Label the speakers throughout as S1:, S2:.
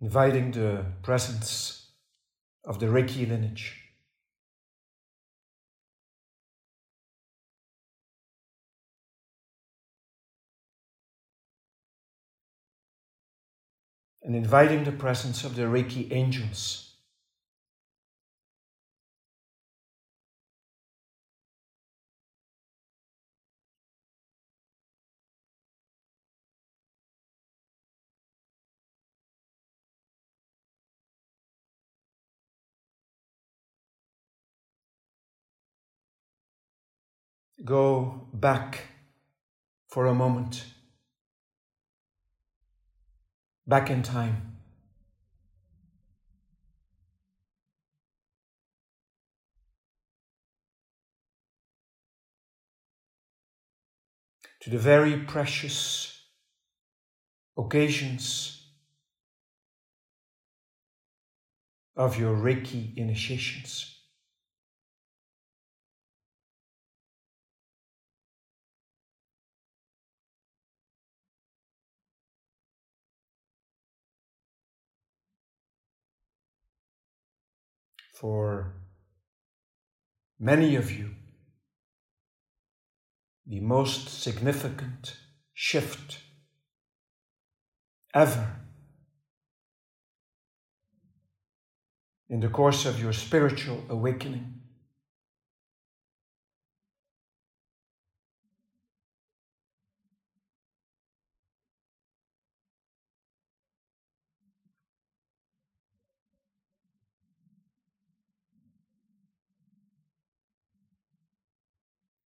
S1: inviting the presence of the Reiki lineage. And inviting the presence of the Reiki angels. Go back for a moment, back in time. To the very precious occasions of your Reiki initiations. For many of you, the most significant shift ever in the course of your spiritual awakening.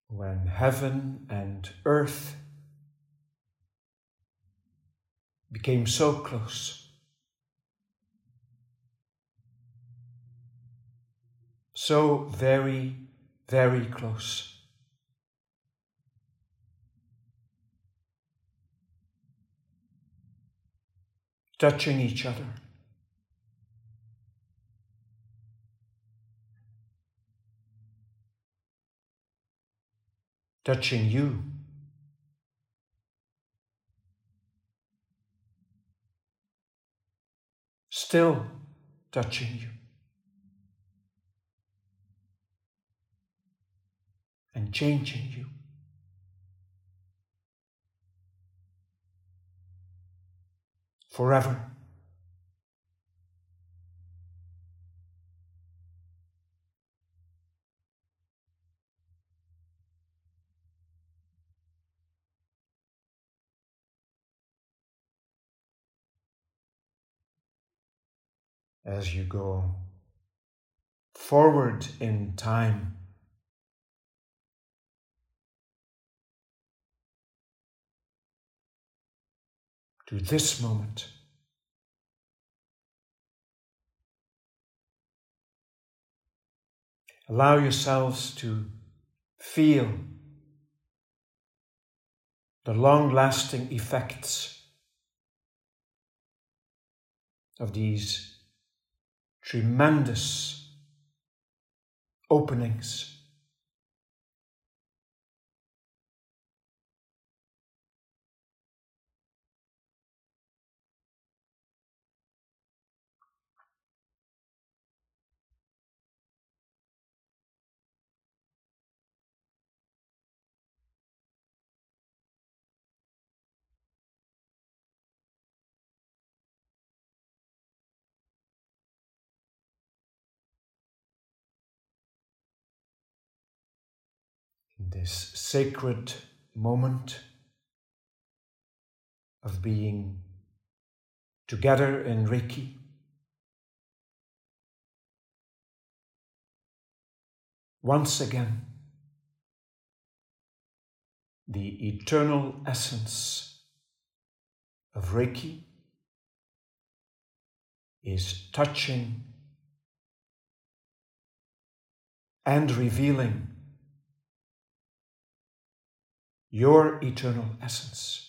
S1: When heaven and earth became so close. So very, very close. Touching each other. Touching you. Still touching you. And changing you. Forever. As you go forward in time. To this moment. Allow yourselves to feel the long lasting effects of these tremendous openings. This sacred moment of being together in Reiki. Once again, the eternal essence of Reiki is touching and revealing your eternal essence.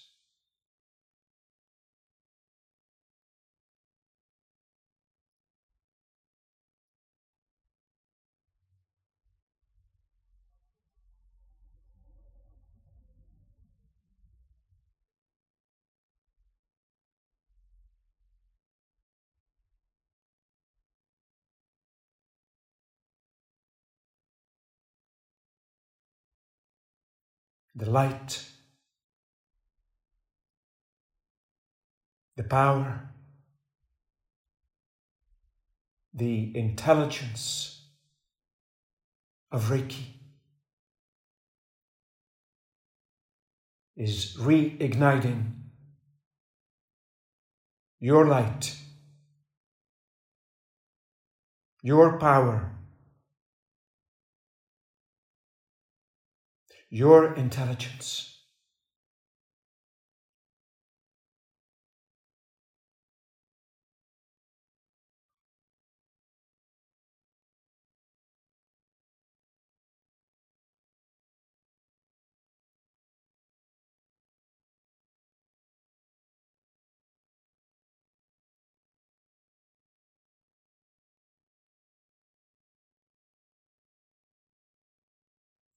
S1: The light, the power, the intelligence of Reiki is reigniting your light, your power, your intelligence.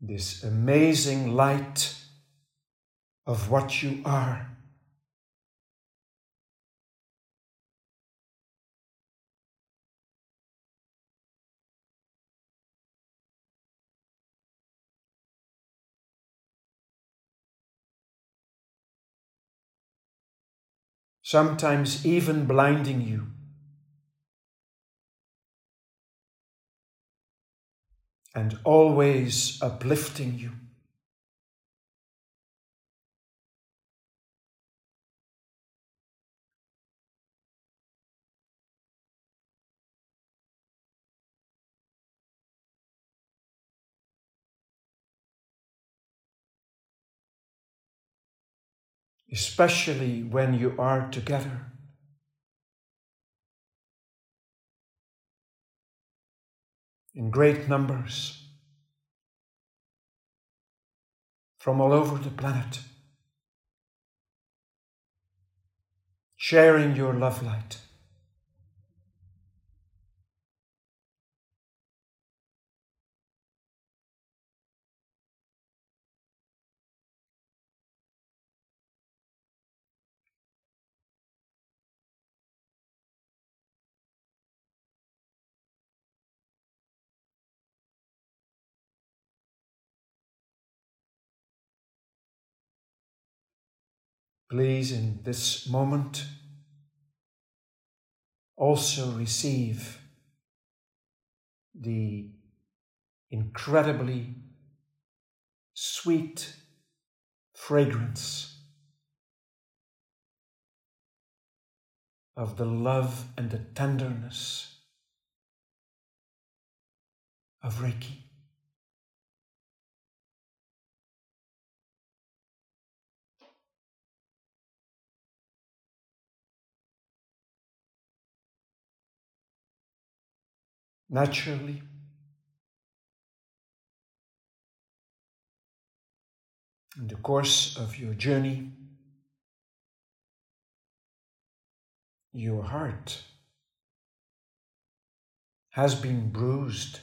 S1: This amazing light of what you are. Sometimes even blinding you. And always uplifting you. Especially when you are together. In great numbers from all over the planet, sharing your love light. Please, in this moment, also receive the incredibly sweet fragrance of the love and the tenderness of Reiki. Naturally. In the course of your journey, your heart has been bruised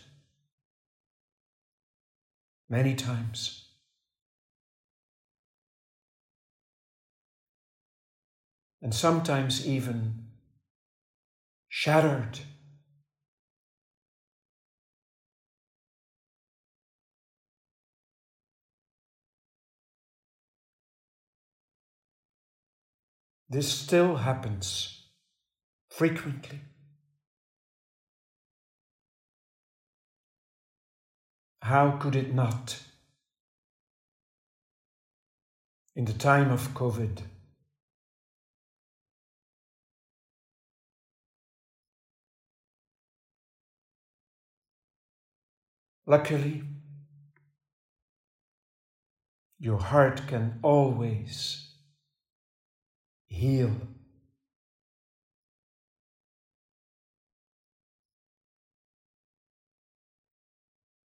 S1: many times. And sometimes even shattered This still happens frequently. How could it not? In the time of COVID, Luckily, your heart can always heal.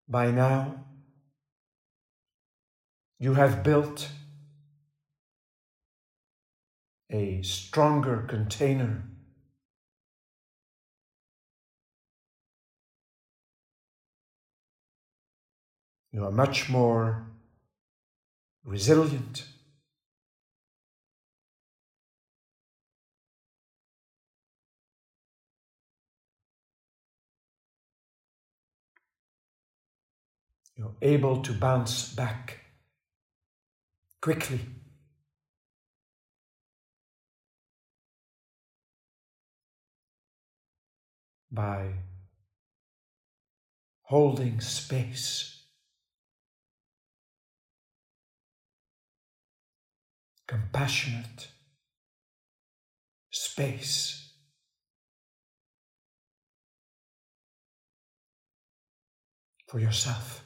S1: By now, you have built a stronger container You are much more resilient. You're able to bounce back quickly. By holding space, compassionate space. For yourself.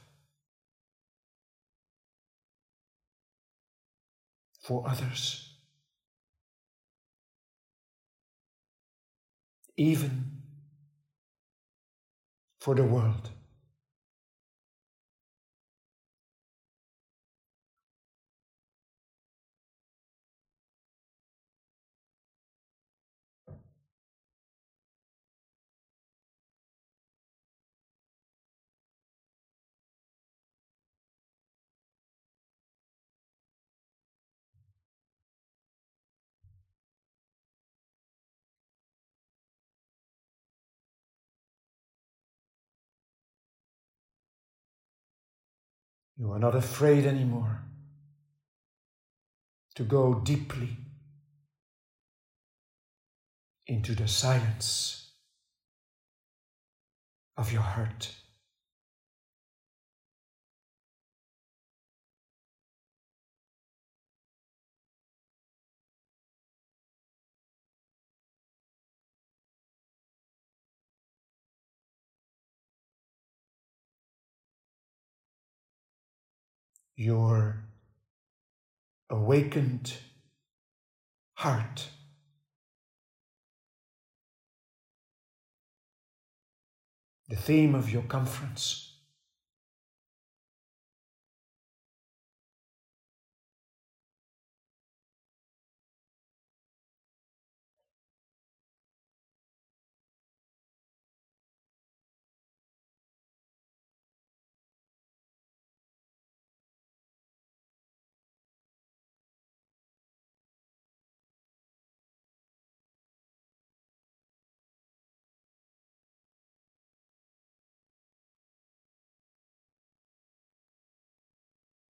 S1: For others. Even for the world. You are not afraid anymore to go deeply into the silence of your heart. Your awakened heart. The theme of your conference.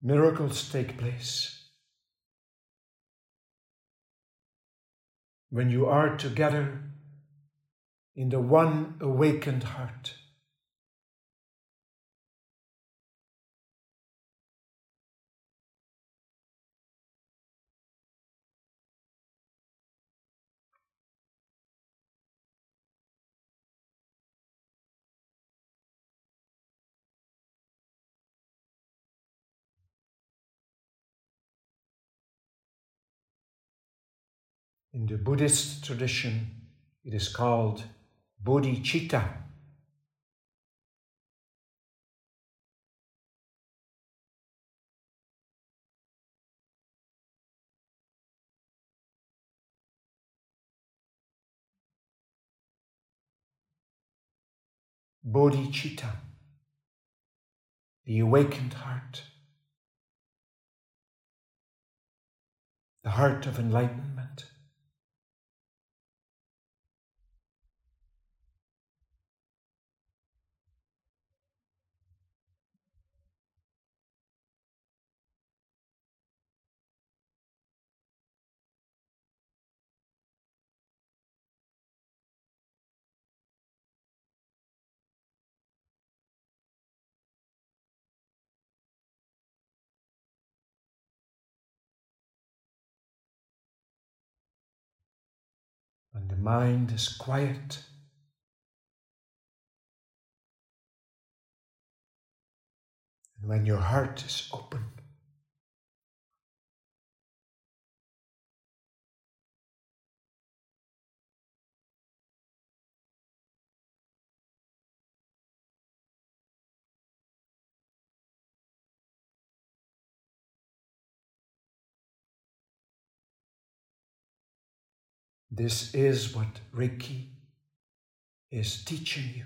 S1: Miracles take place. When you are together in the one awakened heart. In the Buddhist tradition, it is called bodhicitta. Bodhicitta, the awakened heart, the heart of enlightenment. Mind is quiet, and when your heart is open. This is what Reiki is teaching you.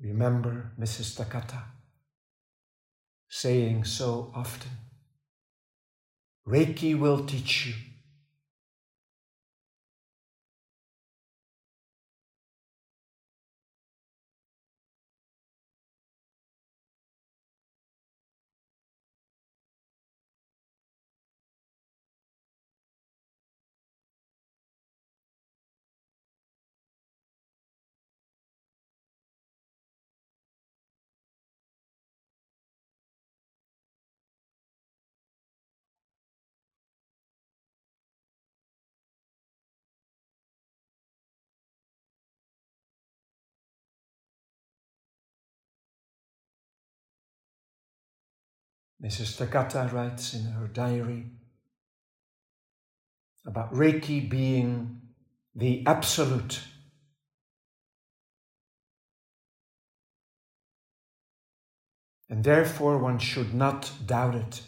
S1: Remember Mrs. Takata saying so often Reiki will teach you. Mrs. Takata writes in her diary about Reiki being the absolute. And therefore, one should not doubt it.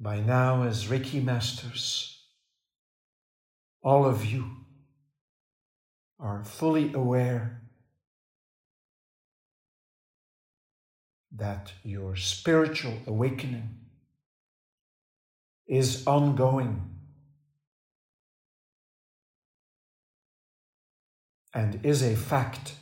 S1: By now as Reiki masters, all of you are fully aware that your spiritual awakening is ongoing and is a fact.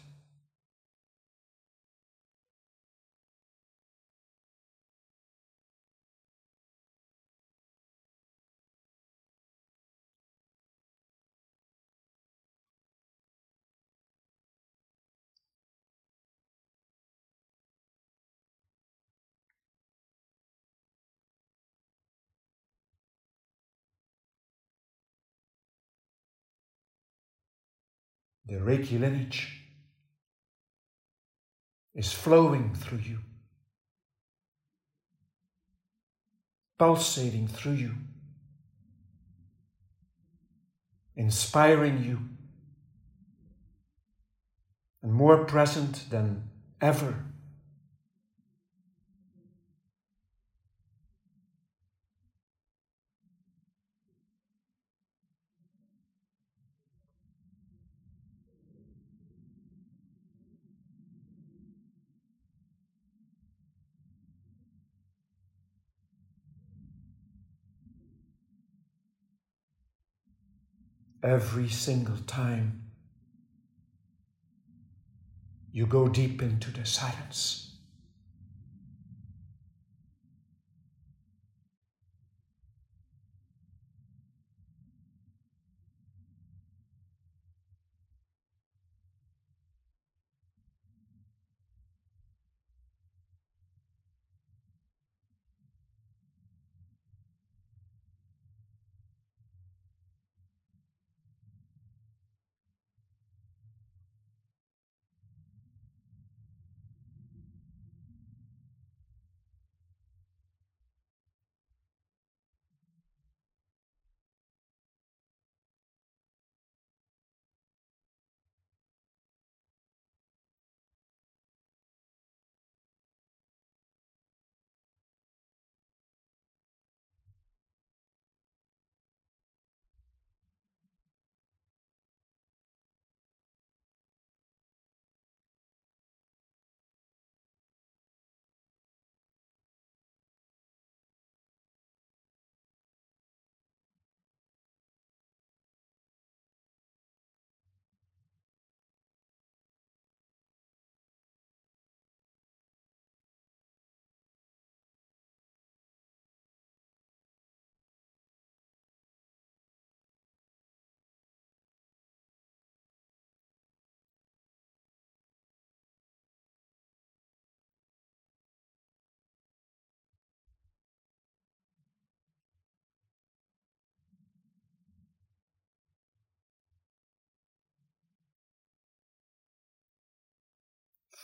S1: The Reiki lineage is flowing through you, pulsating through you, inspiring you, and more present than ever every single time you go deep into the silence.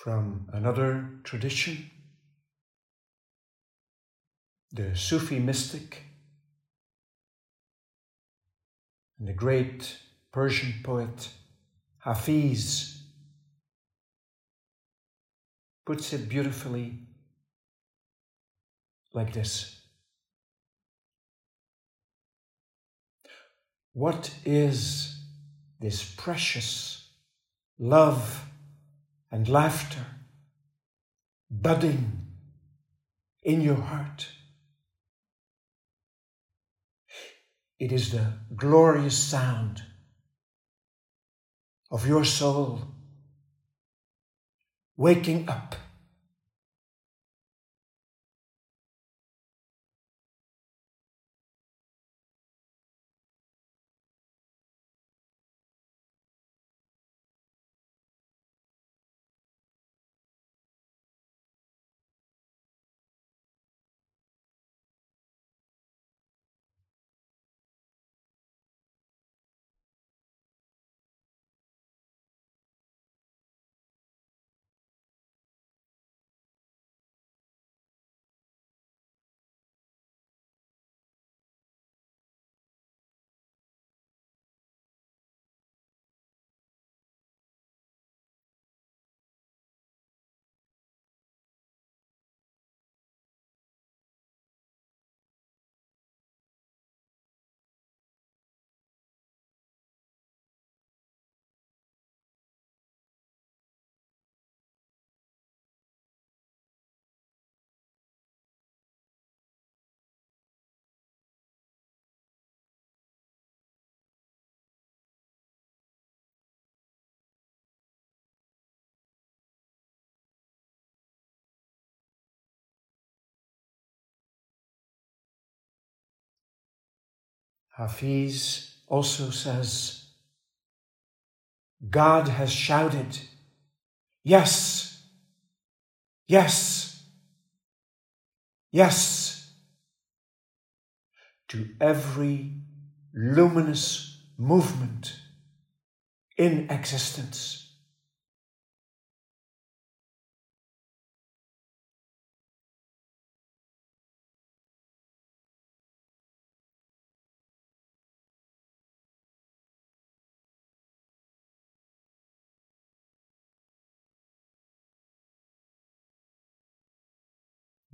S1: From another tradition, the Sufi mystic and the great Persian poet Hafiz puts it beautifully like this. What is this precious love and laughter budding in your heart? It is the glorious sound of your soul waking up Hafiz also says, God has shouted, Yes, yes, yes, to every luminous movement in existence.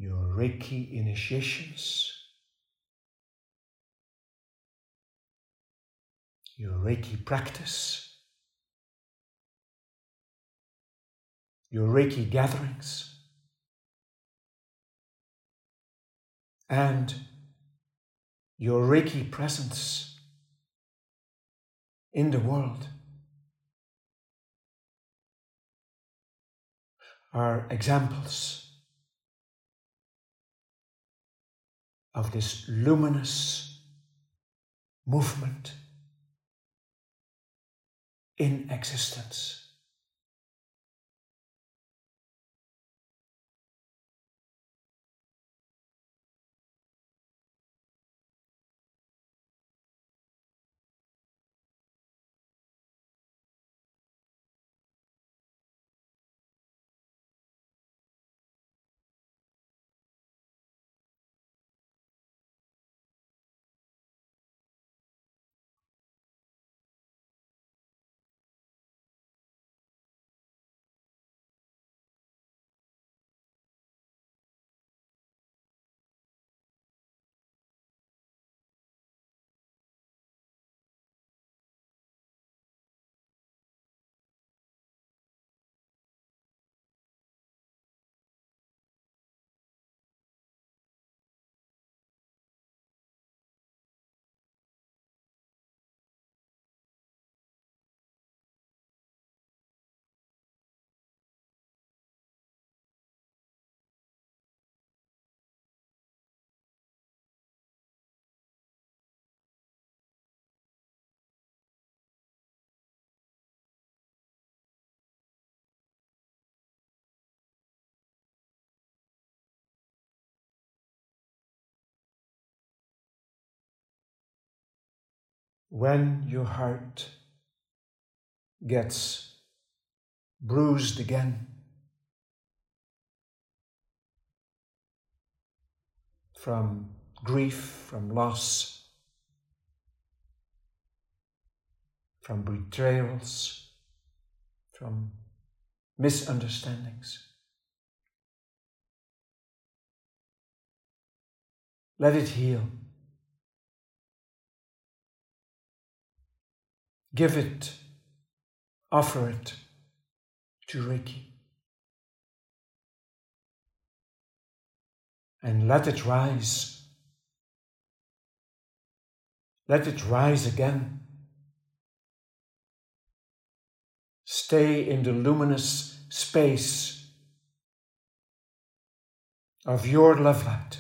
S1: Your Reiki initiations, your Reiki practice, your Reiki gatherings, and your Reiki presence in the world are examples of this luminous movement in existence. When your heart gets bruised again from grief, from loss, from betrayals, from misunderstandings. Let it heal. Give it, offer it to Reiki. And let it rise. Let it rise again. Stay in the luminous space of your love light.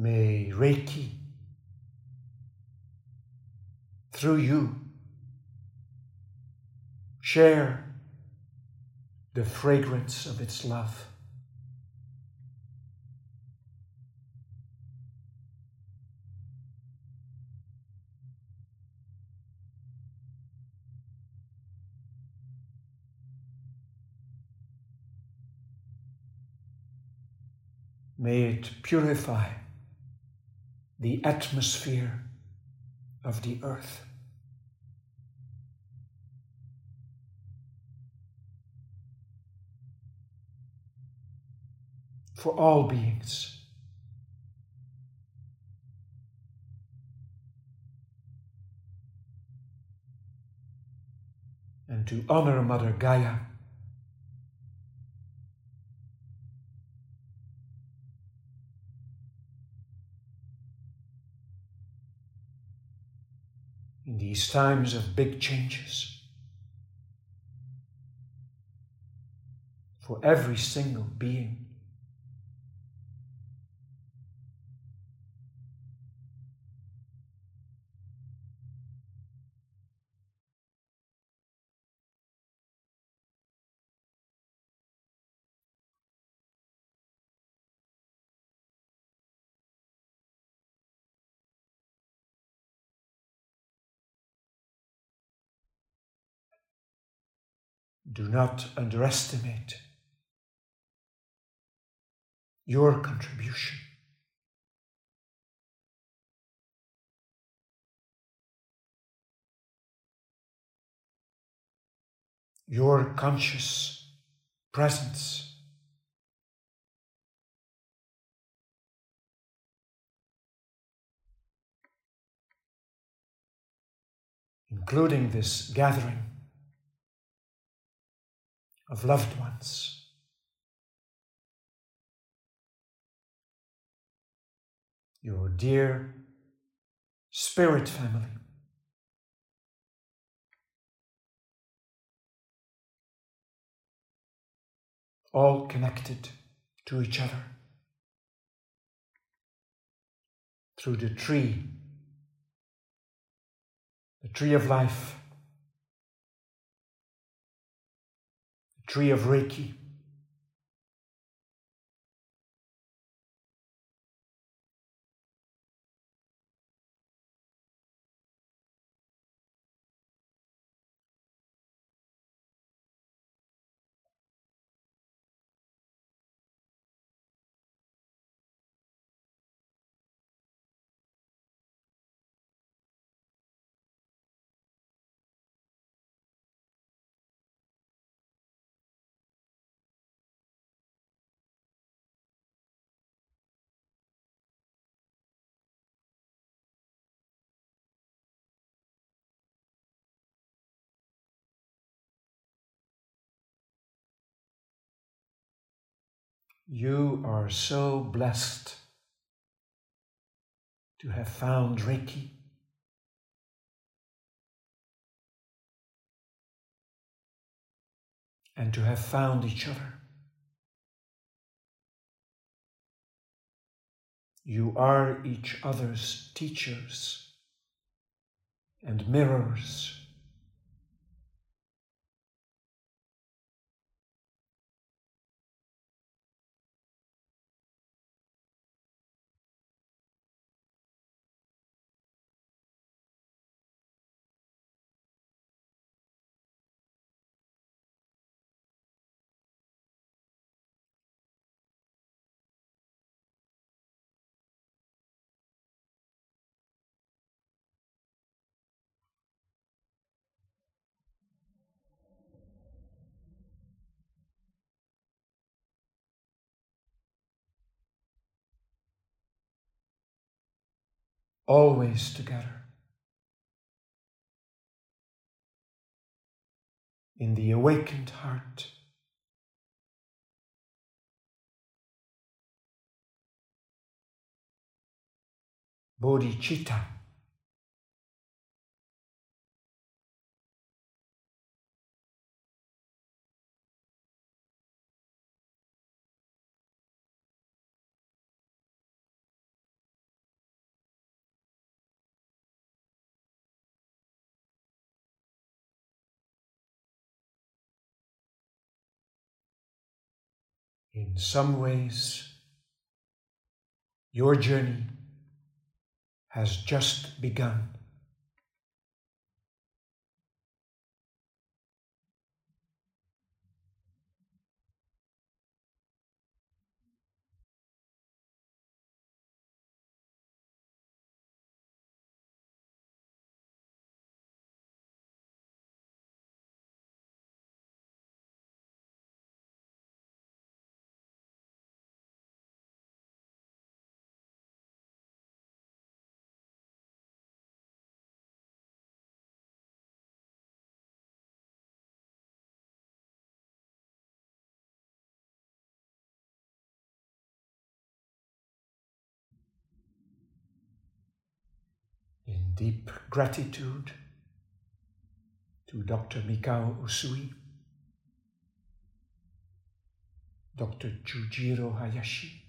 S1: May Reiki, through you, share the fragrance of its love. May it purify the atmosphere of the earth. For all beings. And to honor Mother Gaia in these times of big changes for every single being. Do not underestimate your contribution. Your conscious presence. Including this gathering of loved ones. Your dear spirit family. All connected to each other through the tree, the tree of life. Tree of Reiki. You are so blessed to have found Reiki. And to have found each other. You are each other's teachers and mirrors. Always together. In the awakened heart. Bodhicitta. In some ways, your journey has just begun. In deep gratitude to Dr. Mikao Usui, Dr. Chujiro Hayashi,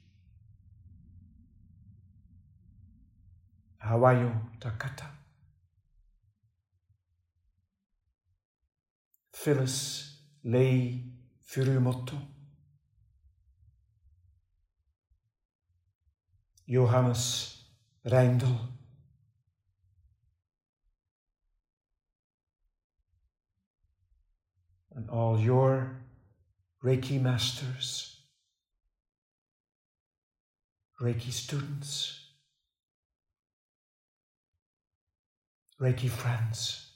S1: Hawayo Takata, Phyllis Lei Furumoto, Johannes Reindel, and all your Reiki masters, Reiki students, Reiki friends.